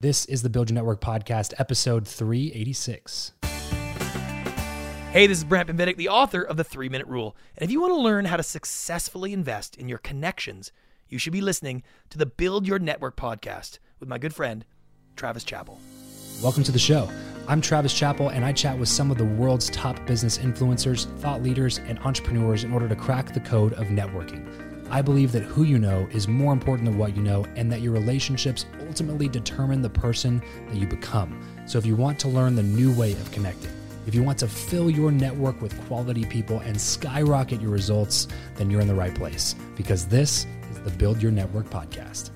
This is the Build Your Network Podcast, episode 386. Hey, this is Brant Pinvidic, the author of The Three Minute Rule. And if you want to learn how to successfully invest in your connections, you should be listening to the Build Your Network podcast with my good friend, Travis Chappell. Welcome to the show. I'm Travis Chappell, and I chat with some of the world's top business influencers, thought leaders, and entrepreneurs in order to crack the code of networking. I believe that who you know is more important than what you know, and that your relationships ultimately determine the person that you become. So, if you want to learn the new way of connecting, if you want to fill your network with quality people and skyrocket your results, then you're in the right place because this is the Build Your Network podcast.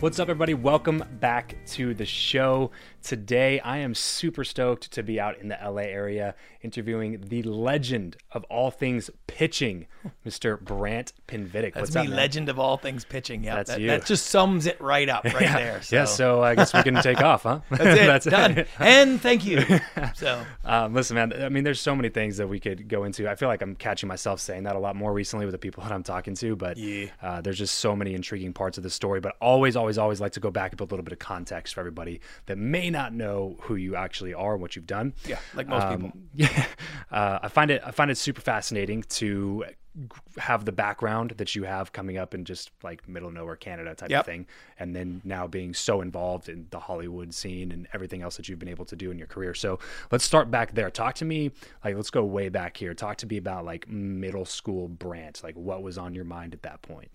What's up, everybody? Welcome back to the show. Today, I am super stoked to be out in the LA area interviewing the legend of all things pitching, Mr. Brant Pinvidic. That's What's me, up, legend of all things pitching. Yeah, That's that, you. that just sums it right up right yeah. there. So. Yeah, so I guess we can take off, huh? that's it. that's done. And thank you. So, Um, listen, man. I mean, there's so many things that we could go into. I feel like I'm catching myself saying that a lot more recently with the people that I'm talking to. But Yeah. uh, there's just so many intriguing parts of the story. But always, always, always like to go back and put a little bit of context for everybody that may not know who you actually are and what you've done. yeah, like most people. Um, Yeah, uh, I find it. I find it super fascinating to have the background that you have coming up in just like middle of nowhere Canada type Yep. of thing, and then now being so involved in the Hollywood scene and everything else that you've been able to do in your career. So let's start back there. Talk to me. Like, let's go way back here. Talk to me about like middle school Brant. Like, what was on your mind at that point?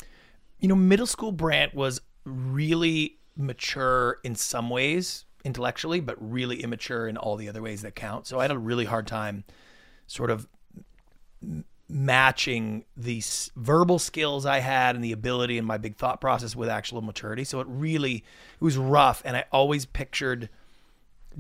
You know, middle school Brant was really mature in some ways intellectually, but really immature in all the other ways that count. So I had a really hard time sort of m- matching the s- verbal skills I had and the ability and my big thought process with actual maturity. So it really it was rough and I always pictured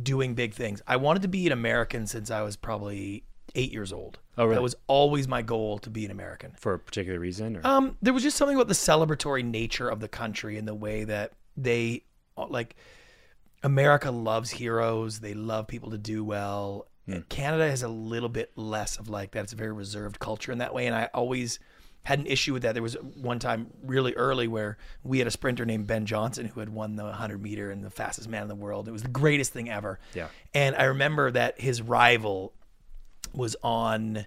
doing big things. I wanted to be an American since I was probably 8 years old. Oh, really? That was always my goal to be an American. For a particular reason? Or? Um, there was just something about the celebratory nature of the country and the way that they like America loves heroes. They love people to do well. Hmm. Canada has a little bit less of like that. It's a very reserved culture in that way. And I always had an issue with that. There was one time really early where we had a sprinter named Ben Johnson who had won the 100 meter and the fastest man in the world. It was the greatest thing ever. Yeah. And I remember that his rival was on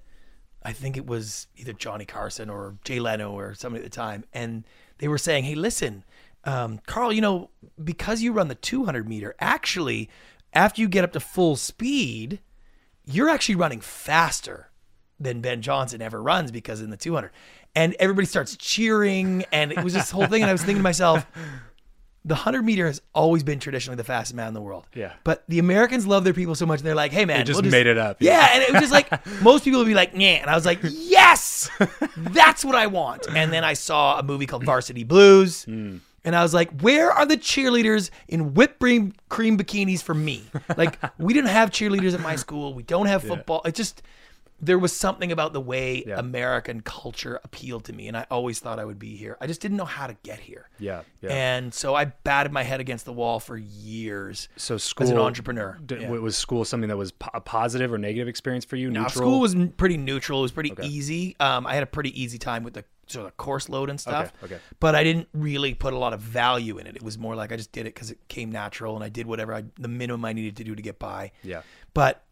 I think it was either Johnny Carson or Jay Leno or somebody at the time, and they were saying, "Hey, listen, um, Carl, you know, because you run the 200 meter, actually, after you get up to full speed, you're actually running faster than Ben Johnson ever runs because in the 200." And everybody starts cheering, and it was this whole thing. And I was thinking to myself, the 100 meter has always been traditionally the fastest man in the world. Yeah. But the Americans love their people so much. They're like, hey, man. They just we'll made it up. Yeah. And it was just like, most people would be like, yeah. And I was like, yes, that's what I want. And then I saw a movie called Varsity Blues. Hmm. And I was like, where are the cheerleaders in whipped cream, cream bikinis for me? Like, we didn't have cheerleaders at my school. We don't have football. It just, there was something about the way Yeah. American culture appealed to me. And I always thought I would be here. I just didn't know how to get here. Yeah. Yeah. And so I batted my head against the wall for years so school as an entrepreneur. d- Yeah. Was school something that was po- a positive or negative experience for you? Now, Neutral. school was pretty neutral. It was pretty easy. Um, I had a pretty easy time with the sort of course load and stuff. Okay, okay. But I didn't really put a lot of value in it. It was more like I just did it because it came natural, and I did whatever I the minimum I needed to do to get by. Yeah. But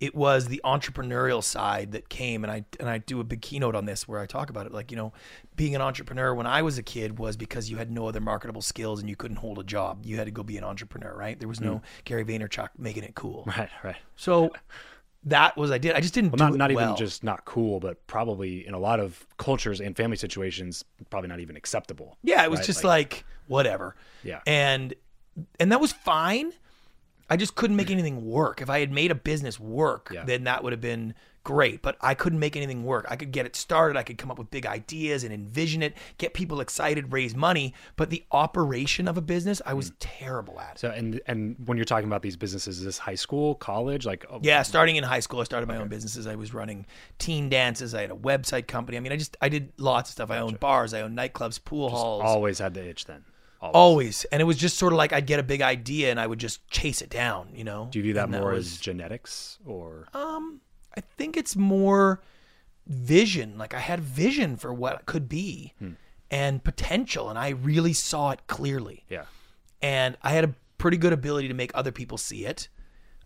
it was the entrepreneurial side that came, and I and I do a big keynote on this where I talk about it. Like you know, being an entrepreneur when I was a kid was because you had no other marketable skills and you couldn't hold a job. You had to go be an entrepreneur, right? There was no mm. Gary Vaynerchuk making it cool. Right. Right. So that was I did. I just didn't Well, do not it not even just not cool, but probably in a lot of cultures and family situations, probably not even acceptable. Yeah, it was right? just like, whatever. Yeah. And and that was fine. I just couldn't make anything work. If I had made a business work, Yeah. then that would have been great. But I couldn't make anything work. I could get it started. I could come up with big ideas and envision it, get people excited, raise money. But the operation of a business, I was terrible at. Mm. So and and when you're talking about these businesses, is this high school, college, like oh, Yeah, starting in high school, I started my own businesses. I was running teen dances. I had a website company. I mean, I just I did lots of stuff. I owned bars. I owned nightclubs, pool halls. always had the itch then. Always. Always. And it was just sort of like I'd get a big idea and I would just chase it down, you know? Do you view that And more was- as genetics or Um, I think it's more vision. Like I had vision for what it could be Hmm. and potential, and I really saw it clearly. yeah? And I had a pretty good ability to make other people see it.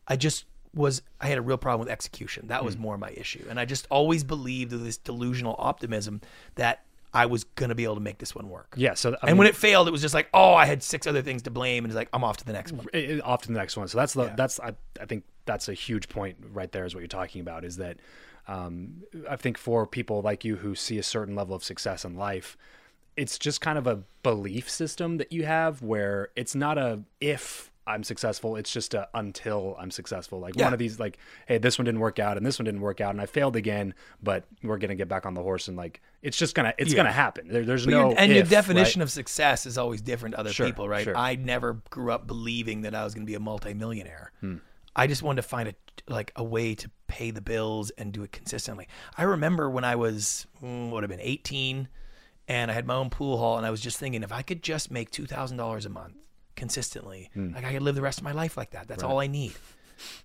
I just was I had a real problem with execution. That was more my issue. And I just always believed with this delusional optimism that I was gonna be able to make this one work. Yeah. So I And mean, when it failed, it was just like, oh, I had six other things to blame, and it's like I'm off to the next one. it- it- off to the next one. So that's the that's I, I think that's a huge point right there is what you're talking about is that um, I think for people like you who see a certain level of success in life, it's just kind of a belief system that you have where it's not a if I'm successful, it's just a until I'm successful. Like Yeah. one of these like, hey, this one didn't work out and this one didn't work out and I failed again, but we're gonna get back on the horse and like it's just gonna it's gonna happen. There, there's But no and your definition right? of success is always different to other Sure, people, right? sure. I never grew up believing that I was going to be a multimillionaire. Hmm. I just wanted to find a like a way to pay the bills and do it consistently. I remember when I was mm, would have been 18 and I had my own pool hall and I was just thinking if I could just make $2000 a month consistently, Hmm. like I could live the rest of my life like that. That's all I need.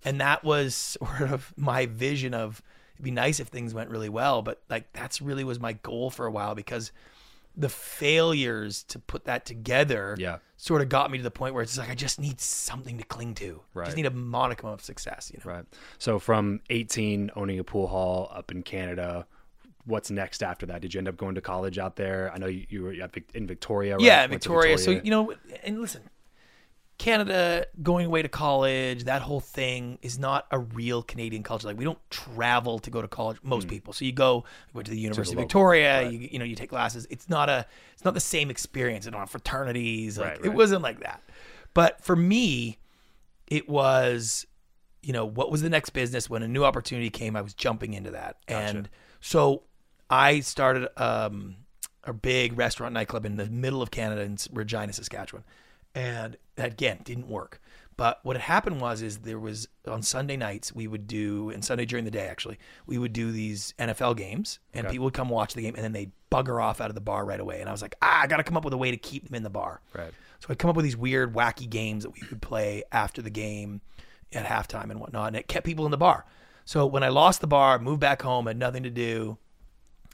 And that was sort of my vision of it'd be nice if things went really well, but like that's really was my goal for a while because the failures to put that together Yeah. sort of got me to the point where it's like I just need something to cling to. Right. just need a modicum of success, you know. Right. So from 18 owning a pool hall up in Canada, what's next after that? Did you end up going to college out there? I know you, you were in Victoria. Right? Yeah, to Victoria. So you know, and listen, Canada going away to college, that whole thing is not a real Canadian culture. Like we don't travel to go to college. Most people. So you go, you went to the University of local, Victoria. You you know you take classes. It's not a it's not the same experience. You don't have fraternities. Like Right, it wasn't like that. But for me, it was you know what was the next business when a new opportunity came i was jumping into that and so i started um, a big restaurant nightclub in the middle of canada in regina saskatchewan and again didn't work but what had happened was is there was on sunday nights we would do and sunday during the day actually we would do these nfl games and people would come watch the game and then they'd bugger off out of the bar right away and i was like ah i gotta come up with a way to keep them in the bar Right. so I'd come up with these weird, wacky games that we would play after the game at halftime and whatnot, and it kept people in the bar. So when I lost the bar, moved back home, had nothing to do,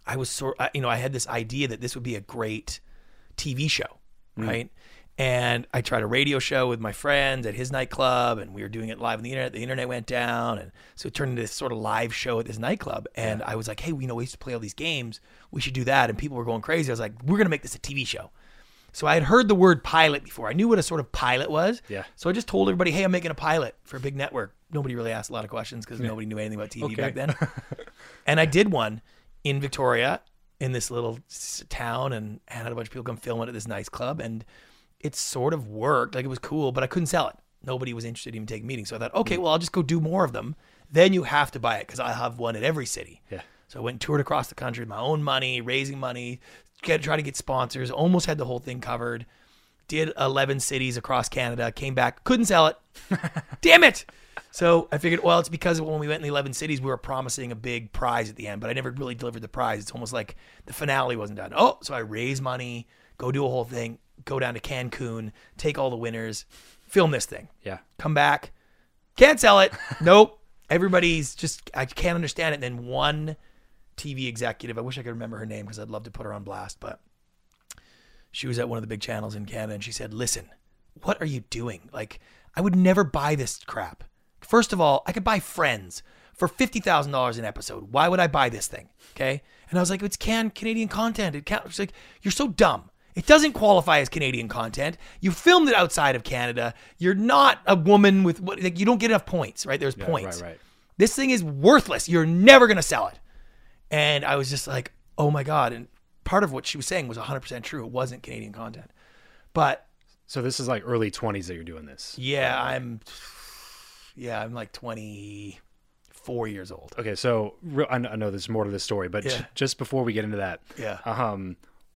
I was sort, you know, I had this idea that this would be a great TV show, right? And I tried a radio show with my friends at his nightclub, and we were doing it live on the internet. The internet went down, and so it turned into this sort of live show at this nightclub. And I was like, "Hey, we know we used to play all these games. We should do that." And people were going crazy. I was like, "We're gonna make this a TV show." So I had heard the word pilot before. I knew what a sort of pilot was. Yeah. So I just told everybody, "Hey, I'm making a pilot for a big network." Nobody really asked a lot of questions because nobody knew anything about TV Okay. back then. and I did one in Victoria in this little town, and, and had a bunch of people come film it at this nice club. And it sort of worked. Like it was cool, but I couldn't sell it. Nobody was interested in even taking meetings. So I thought, okay, Mm. well, I'll just go do more of them. Then you have to buy it because I have one at every city. Yeah. So I went and toured across the country with my own money, raising money, get try to get sponsors. Almost had the whole thing covered. Did 11 cities across Canada. Came back, couldn't sell it. Damn it! So I figured, well, it's because when we went in the 11 cities, we were promising a big prize at the end, but I never really delivered the prize. It's almost like the finale wasn't done. Oh, so I raise money, go do a whole thing, go down to Cancun, take all the winners, film this thing Yeah. come back, can't sell it. Nope. Everybody's just I can't understand it. And then one TV executive, I wish I could remember her name because I'd love to put her on blast, but she was at one of the big channels in Canada and she said, "Listen, what are you doing? Like, I would never buy this crap. First of all, I could buy Friends for fifty thousand dollars an episode. Why would I buy this thing? Okay." And I was like, "It's can Canadian content. It can't." She's like, "You're so dumb." It doesn't qualify as Canadian content. You filmed it outside of Canada. You're not a woman with what like you don't get enough points, right? There's points. Right, right. This thing is worthless. You're never going to sell it. And I was just like, "Oh my god." And part of what she was saying was 100% true. It wasn't Canadian content. But So this is like early 20s that you're doing this. yeah, I'm yeah, I'm like 24 years old. Okay, so I know there's more to this story, but Yeah. just before we get into that, Yeah. um,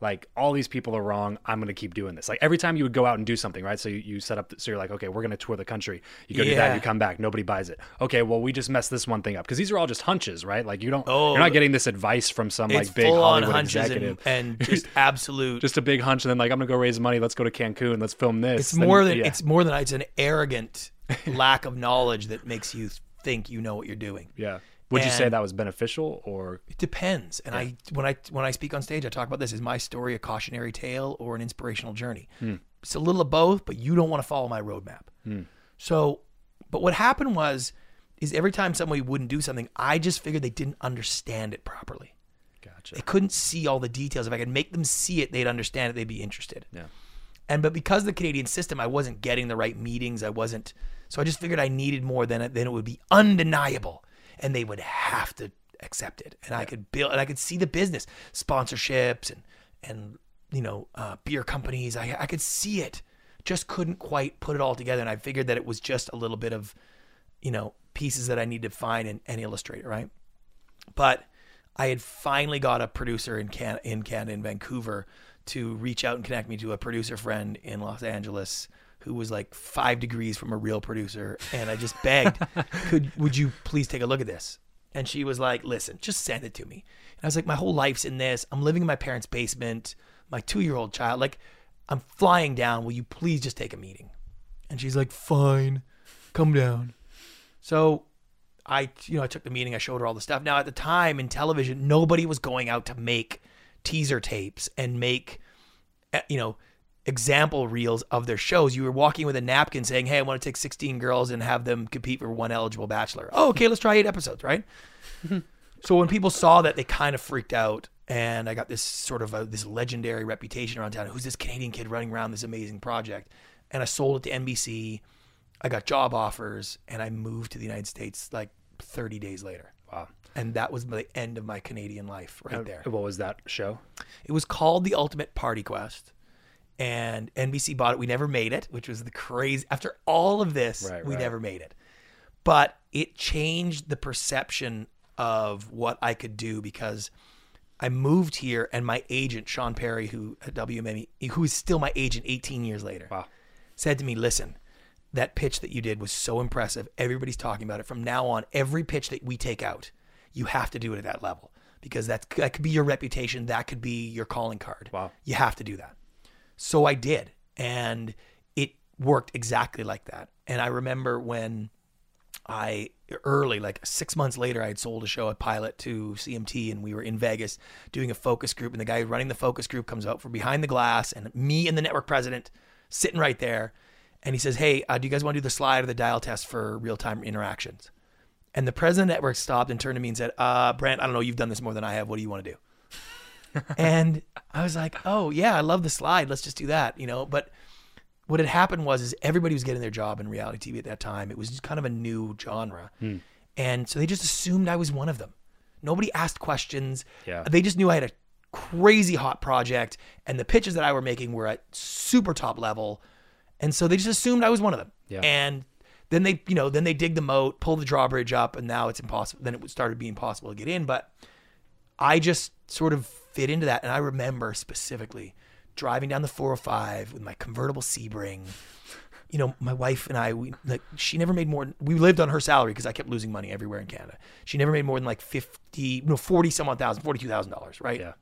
like, all these people are wrong? I'm going to keep doing this. Like, every time you would go out and do something, right? So you, you set up, so you're like, okay, we're going to tour the country. You go do that, you come back, nobody buys it. Okay, well, we just messed this one thing up. Because these are all just hunches, right? Like, you don't, Oh, you're not oh. getting this advice from some, like, big Hollywood hunches executive. and, and just absolute. just a big hunch, and then, like, I'm going to go raise money. Let's go to Cancun. Let's film this. it's Then- more than yeah. it's more than it's an arrogant lack of knowledge that makes you think you know what you're doing. Yeah. Would you say that was beneficial or? It depends. And I when I when I speak on stage, I talk about this. Is my story a cautionary tale or an inspirational journey? Hmm. It's a little of both, but you don't want to follow my roadmap. Hmm. So, but what happened was, is every time somebody wouldn't do something, I just figured they didn't understand it properly. Gotcha. They couldn't see all the details. If I could make them see it, they'd understand it. They'd be interested. Yeah. And but because of the Canadian system, I wasn't getting the right meetings. I wasn't. So I just figured I needed more than it. Then it would be undeniable, and they would have to accept it. And I could build, and I could see the business sponsorships and and you know uh, beer companies. I I could see it. Just couldn't quite put it all together. And I figured that it was just a little bit of, you know, pieces that I need to find and, and illustrate. Right. But I had finally got a producer in Can in Canada in Vancouver to reach out and connect me to a producer friend in Los Angeles who was like five degrees from a real producer, and I just begged, "Could would you please take a look at this?" And she was like, listen, just send it to me. And I was like, my whole life's in this. I'm living in my parents' basement, my two year old child. Like, I'm flying down. Will you please just take a meeting? And she's like, fine, come down. So I, you know, I took the meeting. I showed her all the stuff. Now, at the time in television, nobody was going out to make teaser tapes and make, eh, you know, example reels of their shows. You were walking with a napkin saying, "Hey, I want to take 16 girls and have them compete for one eligible bachelor." Oh, okay, let's try eight episodes, right? so when people saw that, they kind of freaked out, and I got this sort of a, this legendary reputation around town. Who's this Canadian kid running around this amazing project? And I sold it to NBC. I got job offers, and I moved to the United States like 30 days later. Wow. And that was the end of my Canadian life right uh, there. What was that show? It was called The Ultimate Party Quest. And NBC bought it. We never made it, which was the crazy. After all of this, Right, we right. never made it. But it changed the perception of what I could do because I moved here and my agent, Sean Perry, who at WME, who is still my agent 18 years later, Wow. said to me, listen, that pitch that you did was so impressive. Everybody's talking about it. From now on, every pitch that we take out, you have to do it at that level because that's, that could be your reputation. That could be your calling card. Wow. You have to do that. So I did. And it worked exactly like that. And I remember when I early, like six months later, I had sold a show, a pilot to CMT, and we were in Vegas doing a focus group. And the guy running the focus group comes out from behind the glass, and me and the network president sitting right there. And he says, Hey, uh, do you guys want to do the slide or the dial test for real time interactions? And the president of the network stopped and turned to me and said, uh, Brent, I don't know, you've done this more than I have. What do you want to do? And I was like, oh yeah, I love the slide. Let's just do that, you know. But what had happened was is everybody was getting their job in reality TV at that time. It was just kind of a new genre, hmm. and so they just assumed I was one of them. Nobody asked questions. Yeah. They just knew I had a crazy hot project, and the pitches that I were making were at super top level, and so they just assumed I was one of them. Yeah. And then they, you know, then they dig the moat, pull the drawbridge up, and now it's impossible. Then it started being possible to get in, but I just sort of fit into that. And I remember specifically driving down the 405 with my convertible Sebring. You know, my wife and I, we like she never made more. We lived on her salary because I kept losing money everywhere in Canada. She never made more than like fifty, no, forty some odd thousand, forty two thousand dollars, right? Yeah.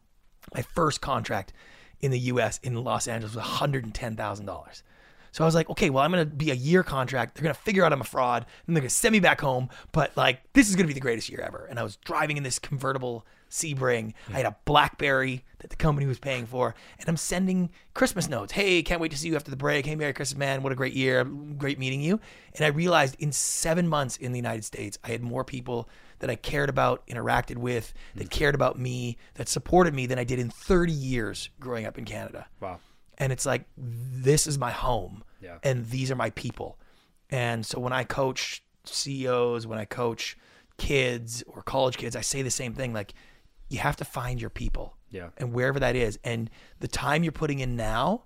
My first contract in the U.S. in Los Angeles was one hundred and ten thousand dollars. So I was like, okay, well, I'm going to be a year contract. They're going to figure out I'm a fraud and they're going to send me back home. But like, this is going to be the greatest year ever. And I was driving in this convertible Sebring. I had a Blackberry that the company was paying for. And I'm sending Christmas notes. Hey, can't wait to see you after the break. Hey, Merry Christmas, man. What a great year. Great meeting you. And I realized in seven months in the United States, I had more people that I cared about, interacted with, that mm. cared about me, that supported me than I did in 30 years growing up in Canada Wow. and it's like this is my home Yeah. and these are my people and so when i coach ceos when i coach kids or college kids i say the same thing like you have to find your people Yeah. and wherever that is. And the time you're putting in now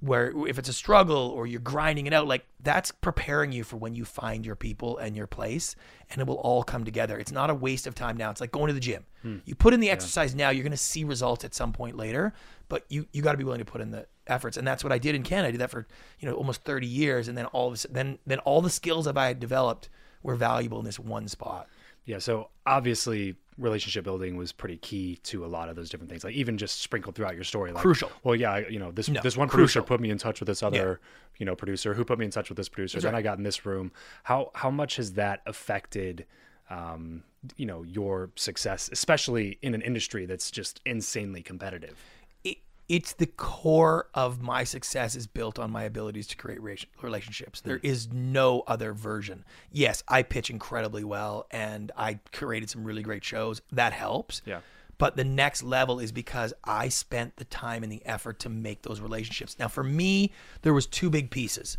where if it's a struggle or you're grinding it out like that's preparing you for when you find your people and your place and it will all come together. It's not a waste of time now. It's like going to the gym. Hmm. You put in the exercise now you're going to see results at some point later but you you got to be willing to put in the efforts. And that's what i did in canada. I did that for you know almost 30 years and then all of a sudden then then all the skills that i had developed were valuable in this one spot Yeah. So obviously, relationship building was pretty key to a lot of those different things. Like even just sprinkled throughout your story. Like, Crucial. Well, yeah. You know, this No, this one crucial. producer put me in touch with this other, you know, producer who put me in touch with this producer. then I got in this room. How how much has that affected? Um, you know your success, especially in an industry that's just insanely competitive. It, it's the core of my success is built on my abilities to create relationships. There hmm. is no other version. Yes, I pitch incredibly well and I created some really great shows. That helps. Yeah. But the next level is because I spent the time and the effort to make those relationships. Now, for me, there was two big pieces.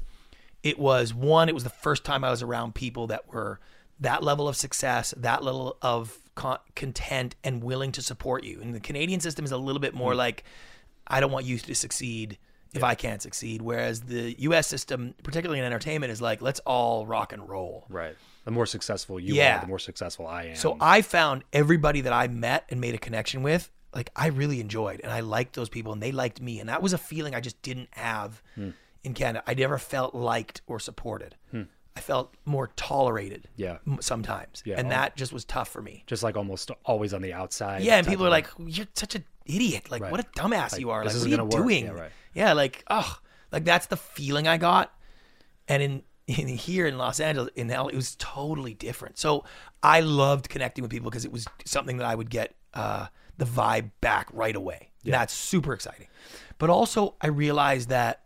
It was one, it was the first time I was around people that were that level of success, that level of con- content, and willing to support you. And the Canadian system is a little bit more hmm. like, I don't want you to succeed if I can't succeed. Whereas the U.S. system, particularly in entertainment, is like, let's all rock and roll. Right. The more successful you Yeah. are, the more successful I am. So I found everybody that I met and made a connection with, like I really enjoyed, and I liked those people, and they liked me, and that was a feeling I just didn't have hmm. in Canada. I never felt liked or supported. Hmm. I felt more tolerated. Yeah. Sometimes. Yeah. And that just was tough for me. Just like almost always on the outside. Yeah, and people are like, "You're such an idiot! Like, Right. what a dumbass you are! Like, what are you work." doing? Yeah, right. Yeah, like, oh, like that's the feeling I got. And in in here in Los Angeles, in LA, it was totally different. So I loved connecting with people because it was something that I would get uh, the vibe back right away. That's super exciting. But also, I realized that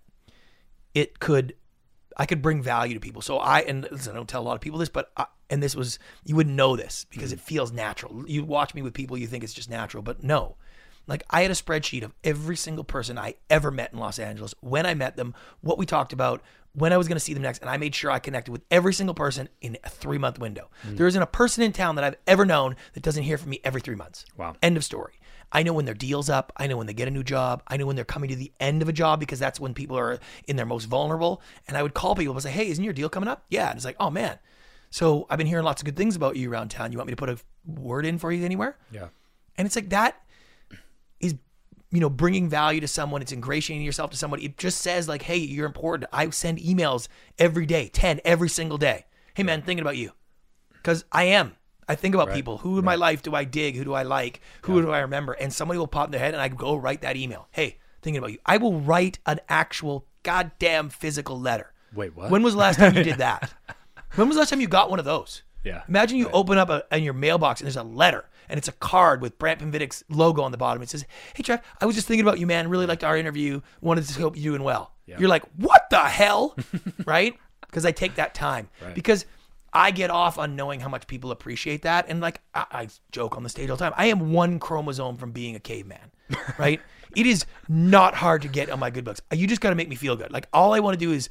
it could I could bring value to people. So I and listen, I don't tell a lot of people this, but I, and this was you wouldn't know this because it feels natural. You watch me with people, you think it's just natural, but no. Like I had a spreadsheet of every single person I ever met in Los Angeles, when I met them, what we talked about, when I was going to see them next, and I made sure I connected with every single person in a three month window. Hmm. There isn't a person in town that I've ever known that doesn't hear from me every three months. Wow. End of story. I know when their deal's up. I know when they get a new job. I know when they're coming to the end of a job because that's when people are in their most vulnerable. And I would call people and say, "Hey, isn't your deal coming up?" Yeah, and it's like, "Oh man." So I've been hearing lots of good things about you around town. You want me to put a word in for you anywhere? Yeah. And it's like that is, you know, bringing value to someone. It's ingratiating yourself to someone. It just says like, "Hey, you're important." I send emails every day, ten every single day. Hey man, thinking about you, because I am. I think about people. Who in my life do I dig? Who do I like? Who do I remember? And somebody will pop in their head, and I go write that email. Hey, thinking about you. I will write an actual goddamn physical letter. Wait, what? When was the last time you did that? when was the last time you got one of those? Yeah. Imagine you open up a, in your mailbox and there's a letter and it's a card with Brant Pinvidic's logo on the bottom. It says, "Hey, Trev, I was just thinking about you, man. Really liked our interview. Wanted to hope you're doing well." You're like, "What the hell?" right? Because I take that time because I get off on knowing how much people appreciate that. And like I, I joke on the stage all the time, I am one chromosome from being a caveman, right? it is not hard to get on my good books. You just got to make me feel good. Like all I want to do is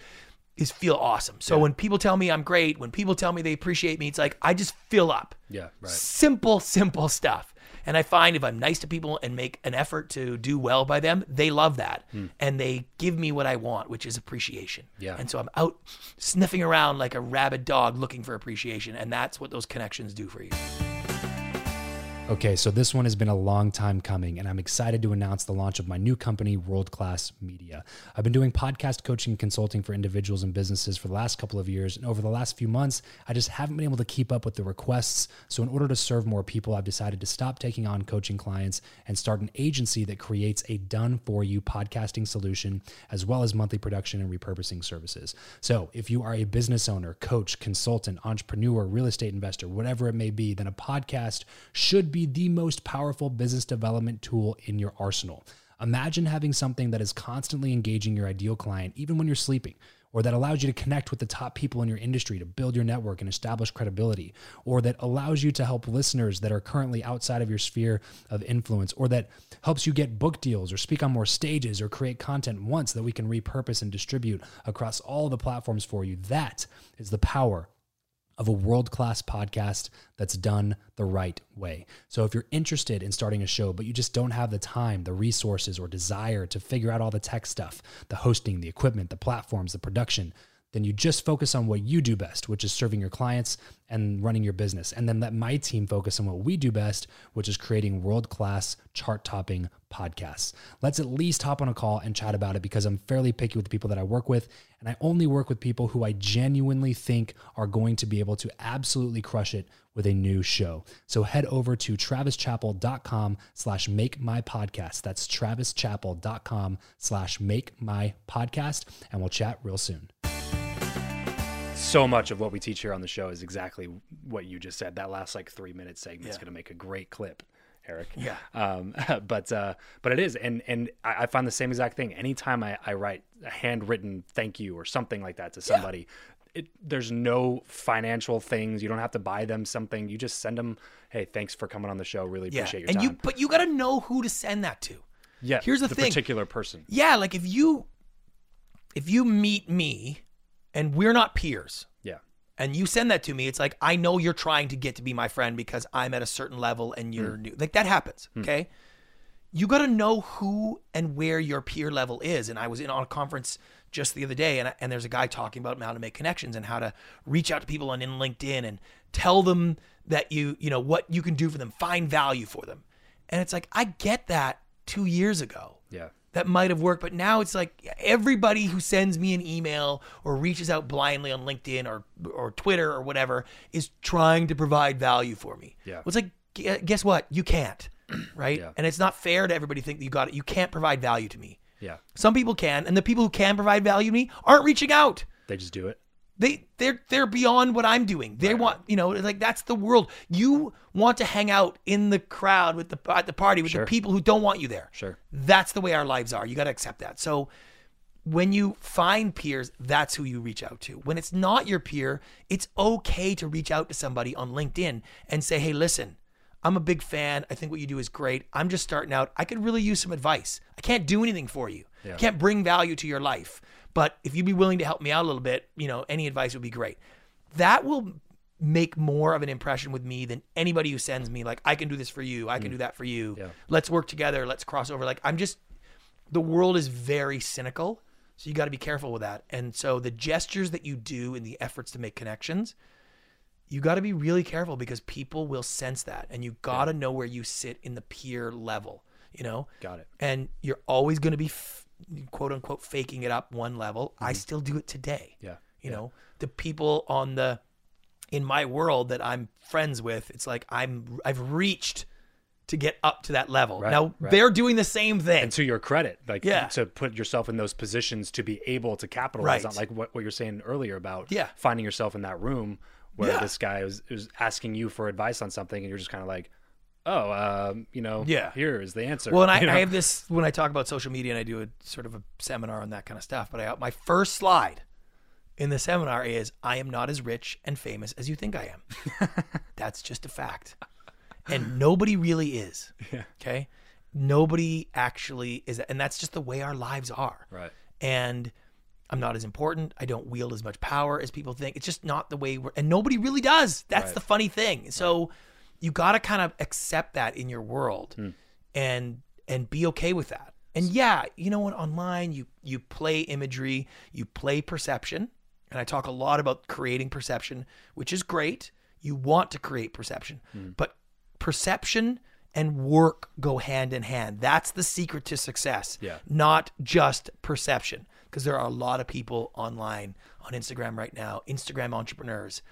is feel awesome. So when people tell me I'm great, when people tell me they appreciate me, it's like I just fill up. Yeah, right. Simple, simple stuff. And I find if I'm nice to people and make an effort to do well by them, they love that. And they give me what I want, which is appreciation. Hmm. Yeah. And so I'm out sniffing around like a rabid dog looking for appreciation. And that's what those connections do for you. Okay, so this one has been a long time coming, and I'm excited to announce the launch of my new company, World Class Media. I've been doing podcast coaching and consulting for individuals and businesses for the last couple of years, and over the last few months, I just haven't been able to keep up with the requests. So, in order to serve more people, I've decided to stop taking on coaching clients and start an agency that creates a done for you podcasting solution, as well as monthly production and repurposing services. So, if you are a business owner, coach, consultant, entrepreneur, real estate investor, whatever it may be, then a podcast should be the most powerful business development tool in your arsenal. Imagine having something that is constantly engaging your ideal client, even when you're sleeping, or that allows you to connect with the top people in your industry to build your network and establish credibility, or that allows you to help listeners that are currently outside of your sphere of influence, or that helps you get book deals or speak on more stages or create content once that we can repurpose and distribute across all the platforms for you. That is the power of a world class podcast that's done the right way. So, if you're interested in starting a show, but you just don't have the time, the resources, or desire to figure out all the tech stuff the hosting, the equipment, the platforms, the production then you just focus on what you do best, which is serving your clients and running your business. And then let my team focus on what we do best, which is creating world class, chart topping podcasts. Let's at least hop on a call and chat about it because I'm fairly picky with the people that I work with. And I only work with people who I genuinely think are going to be able to absolutely crush it with a new show. So head over to travischappell.com slash make my podcast. That's travischappell.com slash make my podcast. And we'll chat real soon so much of what we teach here on the show is exactly what you just said. That last like three minute segment is Yeah. going to make a great clip, Eric. Yeah. Um, but uh, but it is, and and I, I find the same exact thing. Anytime I, I write a handwritten thank you or something like that to somebody, it, there's no financial things. You don't have to buy them something. You just send them, hey, thanks for coming on the show. Really Yeah. appreciate your And time. you but you gotta know who to send that to. yeah. here's the thing. particular person. Yeah, like if you if you meet me and we're not peers Yeah. and you send that to me, it's like I know you're trying to get to be my friend because I'm at a certain level and you're Hmm. new. Like that happens, okay? You got to know who and where your peer level is. And I was in on a conference just the other day, and, and there's a guy talking about how to make connections and how to reach out to people on in LinkedIn and tell them that you you know what you can do for them, find value for them. And it's like I get that two years ago Yeah. That might have worked, but now it's like everybody who sends me an email or reaches out blindly on LinkedIn or or Twitter or whatever is trying to provide value for me. Yeah. Well, it's like uh, guess what? You can't, right? Yeah. And it's not fair to everybody to think that you got it. You can't provide value to me. Yeah. Some people can, and the people who can provide value to me aren't reaching out. They just do it. They they're they're beyond what I'm doing. They want you know like that's the world. You want to hang out in the crowd with the at the party with Sure. the people who don't want you there. Sure. That's the way our lives are. You got to accept that. So when you find peers, that's who you reach out to. When it's not your peer, it's okay to reach out to somebody on LinkedIn and say, "Hey, listen, I'm a big fan. I think what you do is great. I'm just starting out. I could really use some advice. I can't do anything for you. I can't bring value to your life. But if you'd be willing to help me out a little bit, you know, any advice would be great. That will make more of an impression with me than anybody who sends me like I can do this for you. I can mm. do that for you. Yeah. Let's work together. Let's cross over. Like I'm just the world is very cynical. So you got to be careful with that. And so the gestures that you do and the efforts to make connections, you got to be really careful because people will sense that and you got to know where you sit in the peer level, you know? Got it. And you're always going to be f- quote unquote faking it up one level. I still do it today. Mm-hmm. Yeah. You know, the people on the in my world that I'm friends with, it's like I'm I've reached to get up to that level. Right, now right. they're doing the same thing. And to your credit, like Yeah. to put yourself in those positions to be able to capitalize Right. on like what, what you're saying earlier about Yeah. finding yourself in that room where Yeah. this guy was, was asking you for advice on something and you're just kind of like, oh, um, you know, Yeah. here is the answer. Well, and I, You know? I have this when I talk about social media and I do a sort of a seminar on that kind of stuff. But I, my first slide in the seminar is I am not as rich and famous as you think I am. That's just a fact. And nobody really is. Yeah. Okay. Nobody actually is. And that's just the way our lives are. Right. And I'm not as important. I don't wield as much power as people think. It's just not the way we're, and nobody really does. That's Right. the funny thing. So you got to kind of accept that in your world Hmm. and, and be okay with that. And yeah, you know what? Online, you, you play imagery, you play perception. And I talk a lot about creating perception, which is great. You want to create perception, Hmm. but perception and work go hand in hand. That's the secret to success Yeah. not just perception. Because there are a lot of people online on Instagram right now, Instagram entrepreneurs,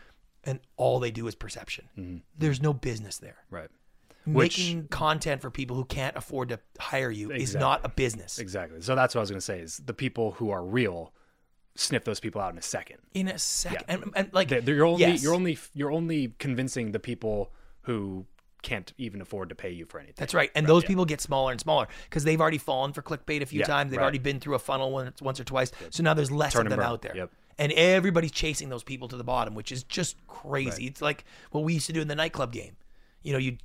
and all they do is perception. Mm-hmm. There's no business there. Right. Which- Making content for people who can't afford to hire you is not a business. Exactly. So that's what I was going to say is the people who are real sniff those people out in a second. In a second, and, and like They- they're- You're only yes, you're only you're only convincing the people who can't even afford to pay you for anything. That's right. And those people get smaller and smaller because they've already fallen for clickbait a few Yeah, times. They've right. already been through a funnel once, once or twice. So now there's less Turn of them burn. out there. Yep. And everybody's chasing those people to the bottom, which is just crazy. It's like what we used to do in the nightclub game. You know, you'd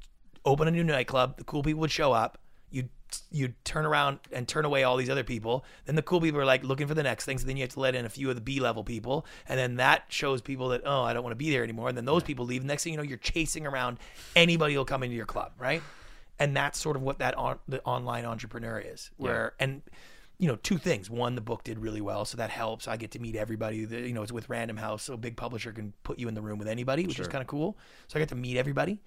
open a new nightclub, the cool people would show up, you'd you'd turn around and turn away all these other people. Then the cool people are like looking for the next thing. So then you have to let in a few of the B level people. And then that shows people that, oh, I don't want to be there anymore. And then those people leave. Next thing you know, you're chasing around anybody who'll come into your club, right? And that's sort of what that on, the online entrepreneur is. Where and you know, two things. One, the book did really well, so that helps. I get to meet everybody. The, you know, it's with Random House, so a big publisher can put you in the room with anybody, which is kind of cool. So I get to meet everybody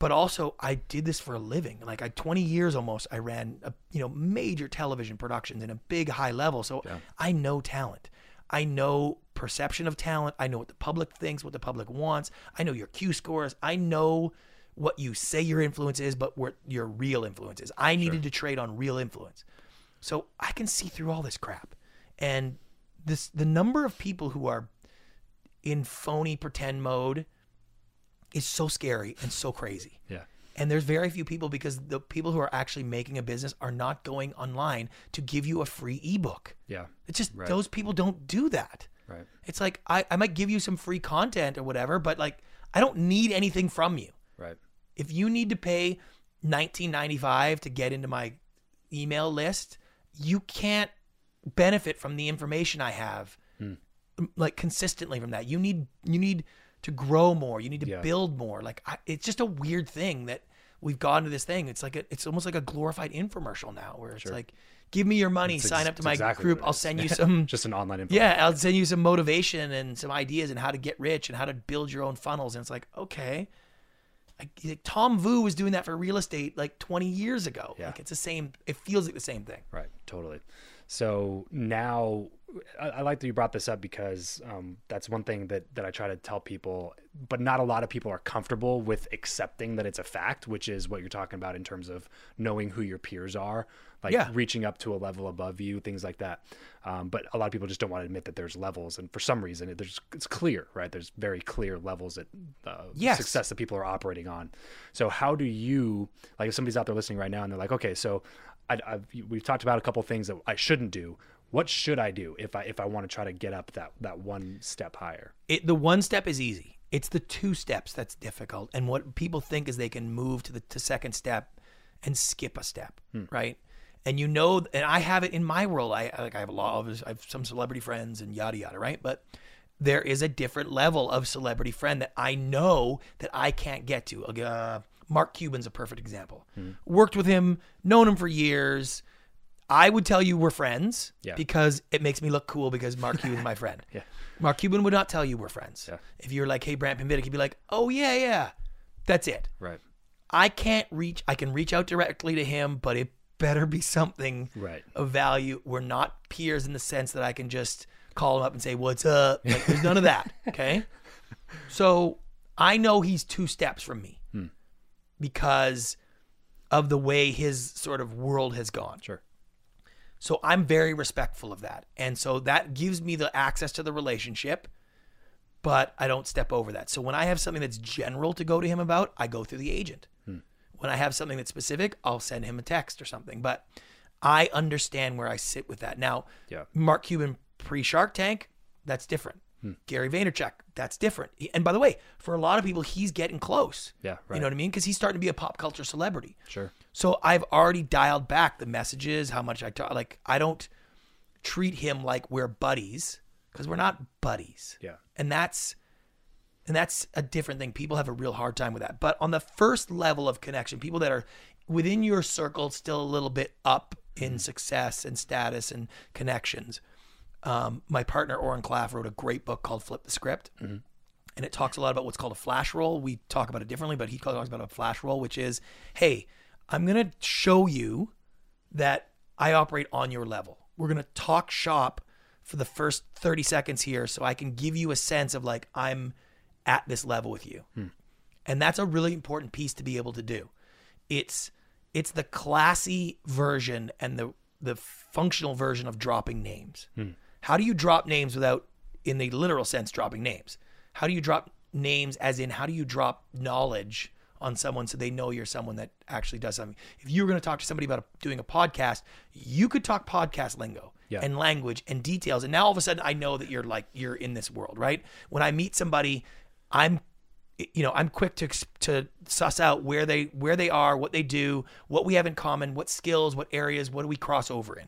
but also I did this for a living. Like I 20 years almost I ran a, you know major television productions in a big high level. So I know talent. I know perception of talent. I know what the public thinks, what the public wants. I know your Q scores. I know what you say your influence is, but what your real influence is. I needed to trade on real influence. So I can see through all this crap. And this the number of people who are in phony pretend mode is so scary and so crazy. Yeah. And there's very few people because the people who are actually making a business are not going online to give you a free ebook. Yeah. It's just those people don't do that. Right. It's like I, I might give you some free content or whatever, but like I don't need anything from you. Right. If you need to pay 19.95 to get into my email list, you can't benefit from the information I have hmm. like consistently from that. You need you need to grow more. You need to Yeah. build more. Like I, it's just a weird thing that we've gotten to this thing. It's like a, it's almost like a glorified infomercial now, where it's like, give me your money, It's sign ex- up to my exactly group. I'll send you some Just an online info. yeah, I'll send you some motivation and some ideas and how to get rich and how to build your own funnels. And it's like, okay. Like, like Tom Vu was doing that for real estate like 20 years ago. Yeah. Like it's the same. It feels like the same thing. Right, totally. So now, I, I like that you brought this up because um, that's one thing that that I try to tell people, but not a lot of people are comfortable with accepting that it's a fact, which is what you're talking about in terms of knowing who your peers are, like Yeah. reaching up to a level above you, things like that. Um, but a lot of people just don't want to admit that there's levels, and for some reason, it, there's it's clear, right? There's very clear levels that uh, Yes. success that people are operating on. So how do you like if somebody's out there listening right now and they're like, okay, so I, I've, we've talked about a couple things that I shouldn't do. What should I do if I if I want to try to get up that that one step higher? It, the one step is easy. It's the two steps that's difficult. And what people think is they can move to the to second step and skip a step, right? And you know, and I have it in my world. I like I have a lot of I have some celebrity friends and yada yada, right? But there is a different level of celebrity friend that I know that I can't get to. Uh, Mark Cuban's a perfect example. Worked with him, known him for years. I would tell you we're friends Yeah. because it makes me look cool because Mark Cuban's my friend. Yeah. Mark Cuban would not tell you we're friends. Yeah. If you're like, hey, Brant Pinvidic, he'd be like, oh, yeah, yeah. That's it. Right. I can't reach, I can reach out directly to him, but it better be something Right. of value. We're not peers in the sense that I can just call him up and say, what's up? Like, there's none of that. Okay. So I know he's two steps from me hmm. because of the way his sort of world has gone. Sure. So I'm very respectful of that. And so that gives me the access to the relationship, but I don't step over that. So when I have something that's general to go to him about, I go through the agent. When I have something that's specific, I'll send him a text or something. But I understand where I sit with that. Now, Yeah. Mark Cuban pre Shark Tank, that's different. Hmm. Gary Vaynerchuk, that's different. And by the way, for a lot of people, he's getting close. Yeah, right. You know what I mean? Because he's starting to be a pop culture celebrity. Sure. So I've already dialed back the messages, how much I talk. Like I don't treat him like we're buddies because we're not buddies. Yeah. And that's and that's a different thing. People have a real hard time with that. But on the first level of connection, people that are within your circle, still a little bit up in success and status and connections. Um, my partner Oren Klaff wrote a great book called Flip the Script and it talks a lot about what's called a flash roll. We talk about it differently, but he talks about a flash roll, which is, hey, I'm gonna show you that I operate on your level. We're gonna talk shop for the first 30 seconds here, so I can give you a sense of like I'm at this level with you, hmm. and that's a really important piece to be able to do. It's it's the classy version and the the functional version of dropping names. Hmm. How do you drop names without, in the literal sense, dropping names? How do you drop names as in how do you drop knowledge on someone so they know you're someone that actually does something? If you were going to talk to somebody about doing a podcast, you could talk podcast lingo Yeah. and language and details. And now all of a sudden I know that you're like, you're in this world, right? When I meet somebody, I'm you know i'm quick to to suss out where they where they are what they do what we have in common what skills what areas what do we cross over in?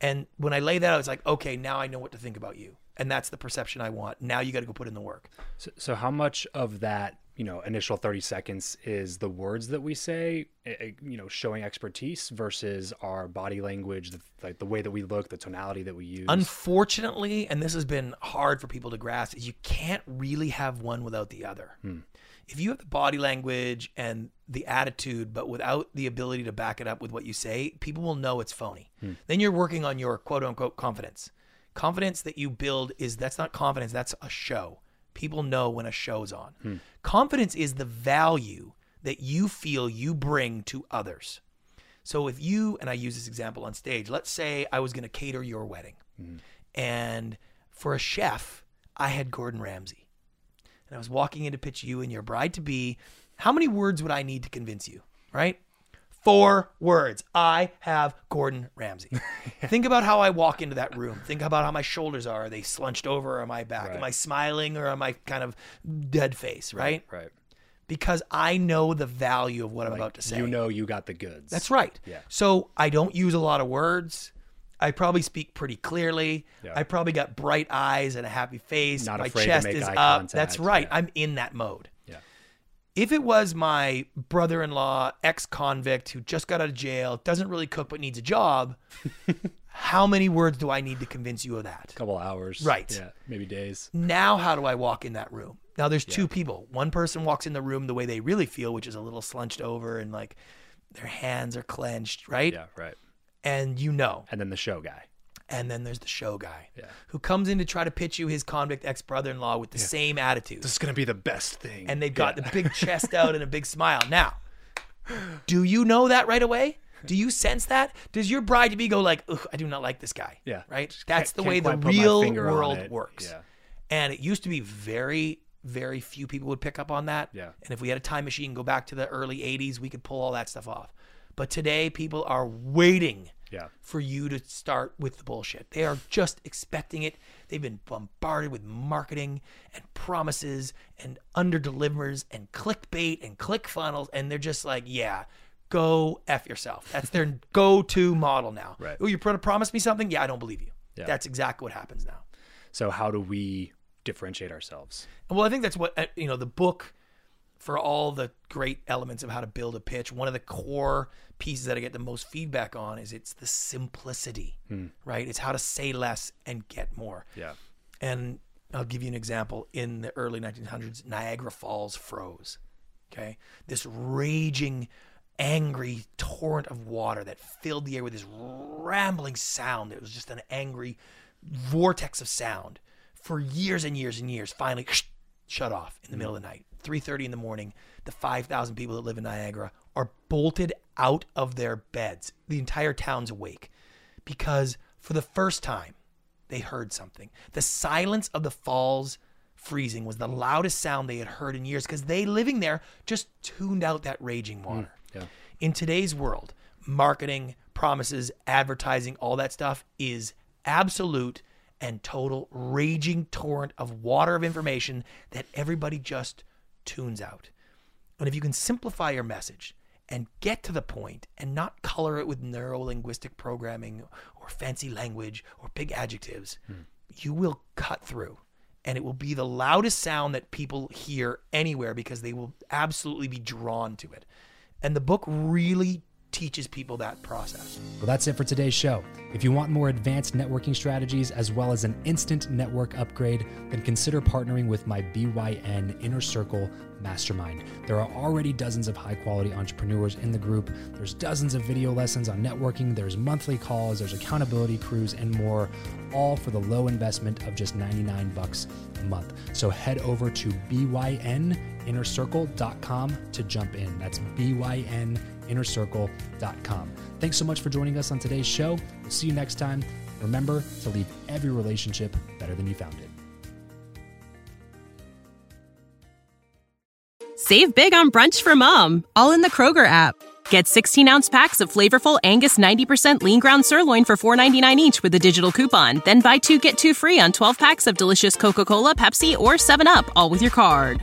And when i lay that out it's like okay now i know what to think about you. And that's the perception i want. Now you got to go put in the work. So, so how much of that, you know, initial 30 seconds is the words that we say, eh, eh, you know, showing expertise versus our body language, the, like the way that we look, the tonality that we use? unfortunately and this has been hard for people to grasp is you can't really have one without the other. If you have the body language and the attitude but without the ability to back it up with what you say people will know it's phony. Then you're working on your quote unquote confidence. Confidence that you build is that's not confidence that's a show people know when a show's on hmm. confidence is the value that you feel you bring to others so if you and I use this example on stage, let's say I was going to cater your wedding, hmm. and for a chef, I had Gordon Ramsay, and I was walking in to pitch you and your bride to be. How many words would I need to convince you? Right? Four words. I have Gordon Ramsay. Think about how I walk into that room. Think about how my shoulders are. Are they slunched over or am I back? Am I smiling or am I kind of dead face? Right? right. Because I know the value of what I'm about to say. You know, you got the goods. That's right. Yeah. So I don't use a lot of words. I probably speak pretty clearly. Yeah. I probably got bright eyes and a happy face. Not My afraid to chest make is eye up. contact. That's right. Yeah. I'm in that mode. Yeah. If it was my brother in law, ex convict who just got out of jail, doesn't really cook but needs a job, how many words do I need to convince you of that? A couple hours. Right. Yeah. Maybe days. Now, how do I walk in that room? Now, there's two people. One person walks in the room the way they really feel, which is a little slunched over and like their hands are clenched, right? Yeah. Right. And you know. And then the show guy. And then there's the show guy Yeah. who comes in to try to pitch you his convict ex brother in law with the same attitude. This is gonna be the best thing. and they've got the big chest out and a big smile. Now, do you know that right away? Do you sense that? Does your bride to be go like, Ugh, I do not like this guy? Yeah. Right? That's the way the quite put my real world works. Yeah. And it used to be very, very few people would pick up on that. Yeah. And if we had a time machine, go back to the early 80s, we could pull all that stuff off. But today, people are waiting Yeah. for you to start with the bullshit. They are just expecting it. They've been bombarded with marketing and promises and under delivers and clickbait and click funnels. And they're just like, yeah, go F yourself. That's their go to model now. Right. Oh, you're going to promise me something? Yeah, I don't believe you. Yeah. That's exactly what happens now. So how do we differentiate ourselves? Well, I think that's what, uh, you know, the book for all the great elements of how to build a pitch, one of the core pieces that I get the most feedback on is it's the simplicity, hmm. right? It's how to say less and get more. Yeah. And I'll give you an example. In the early 1900s, Niagara Falls froze. Okay. This raging, angry torrent of water that filled the air with this rambling sound. It was just an angry vortex of sound for years and years and years. Finally, shut off in the middle of the night. 3:30 in the morning, the 5,000 people that live in Niagara are bolted out of their beds. The entire town's awake because for the first time they heard something. The silence of the falls freezing was the loudest sound they had heard in years because they living there just tuned out that raging hmm, water. yeah. In today's world, marketing, promises, advertising, all that stuff is absolute and total raging torrent of water of information that everybody just tunes out. And if you can simplify your message and get to the point and not color it with neuro linguistic programming or fancy language or big adjectives, hmm. you will cut through. And it will be the loudest sound that people hear anywhere because they will absolutely be drawn to it. And the book really teaches people that process. Well, that's it for today's show. If you want more advanced networking strategies as well as an instant network upgrade, then consider partnering with my BYN Inner Circle Mastermind. There are already dozens of high quality entrepreneurs in the group. There's dozens of video lessons on networking, there's monthly calls, there's accountability crews, and more, all for the low investment of just 99 bucks a month. So head over to byninnercircle.com to jump in. That's BYN innercircle.com. Thanks so much for joining us on today's show. We'll see you next time. Remember to leave every relationship better than you found it. Save big on brunch for mom, all in the Kroger app. Get 16 ounce packs of flavorful Angus 90% lean ground sirloin for $4.99 each with a digital coupon. Then buy two get two free on 12 packs of delicious Coca Cola, Pepsi, or 7UP, all with your card.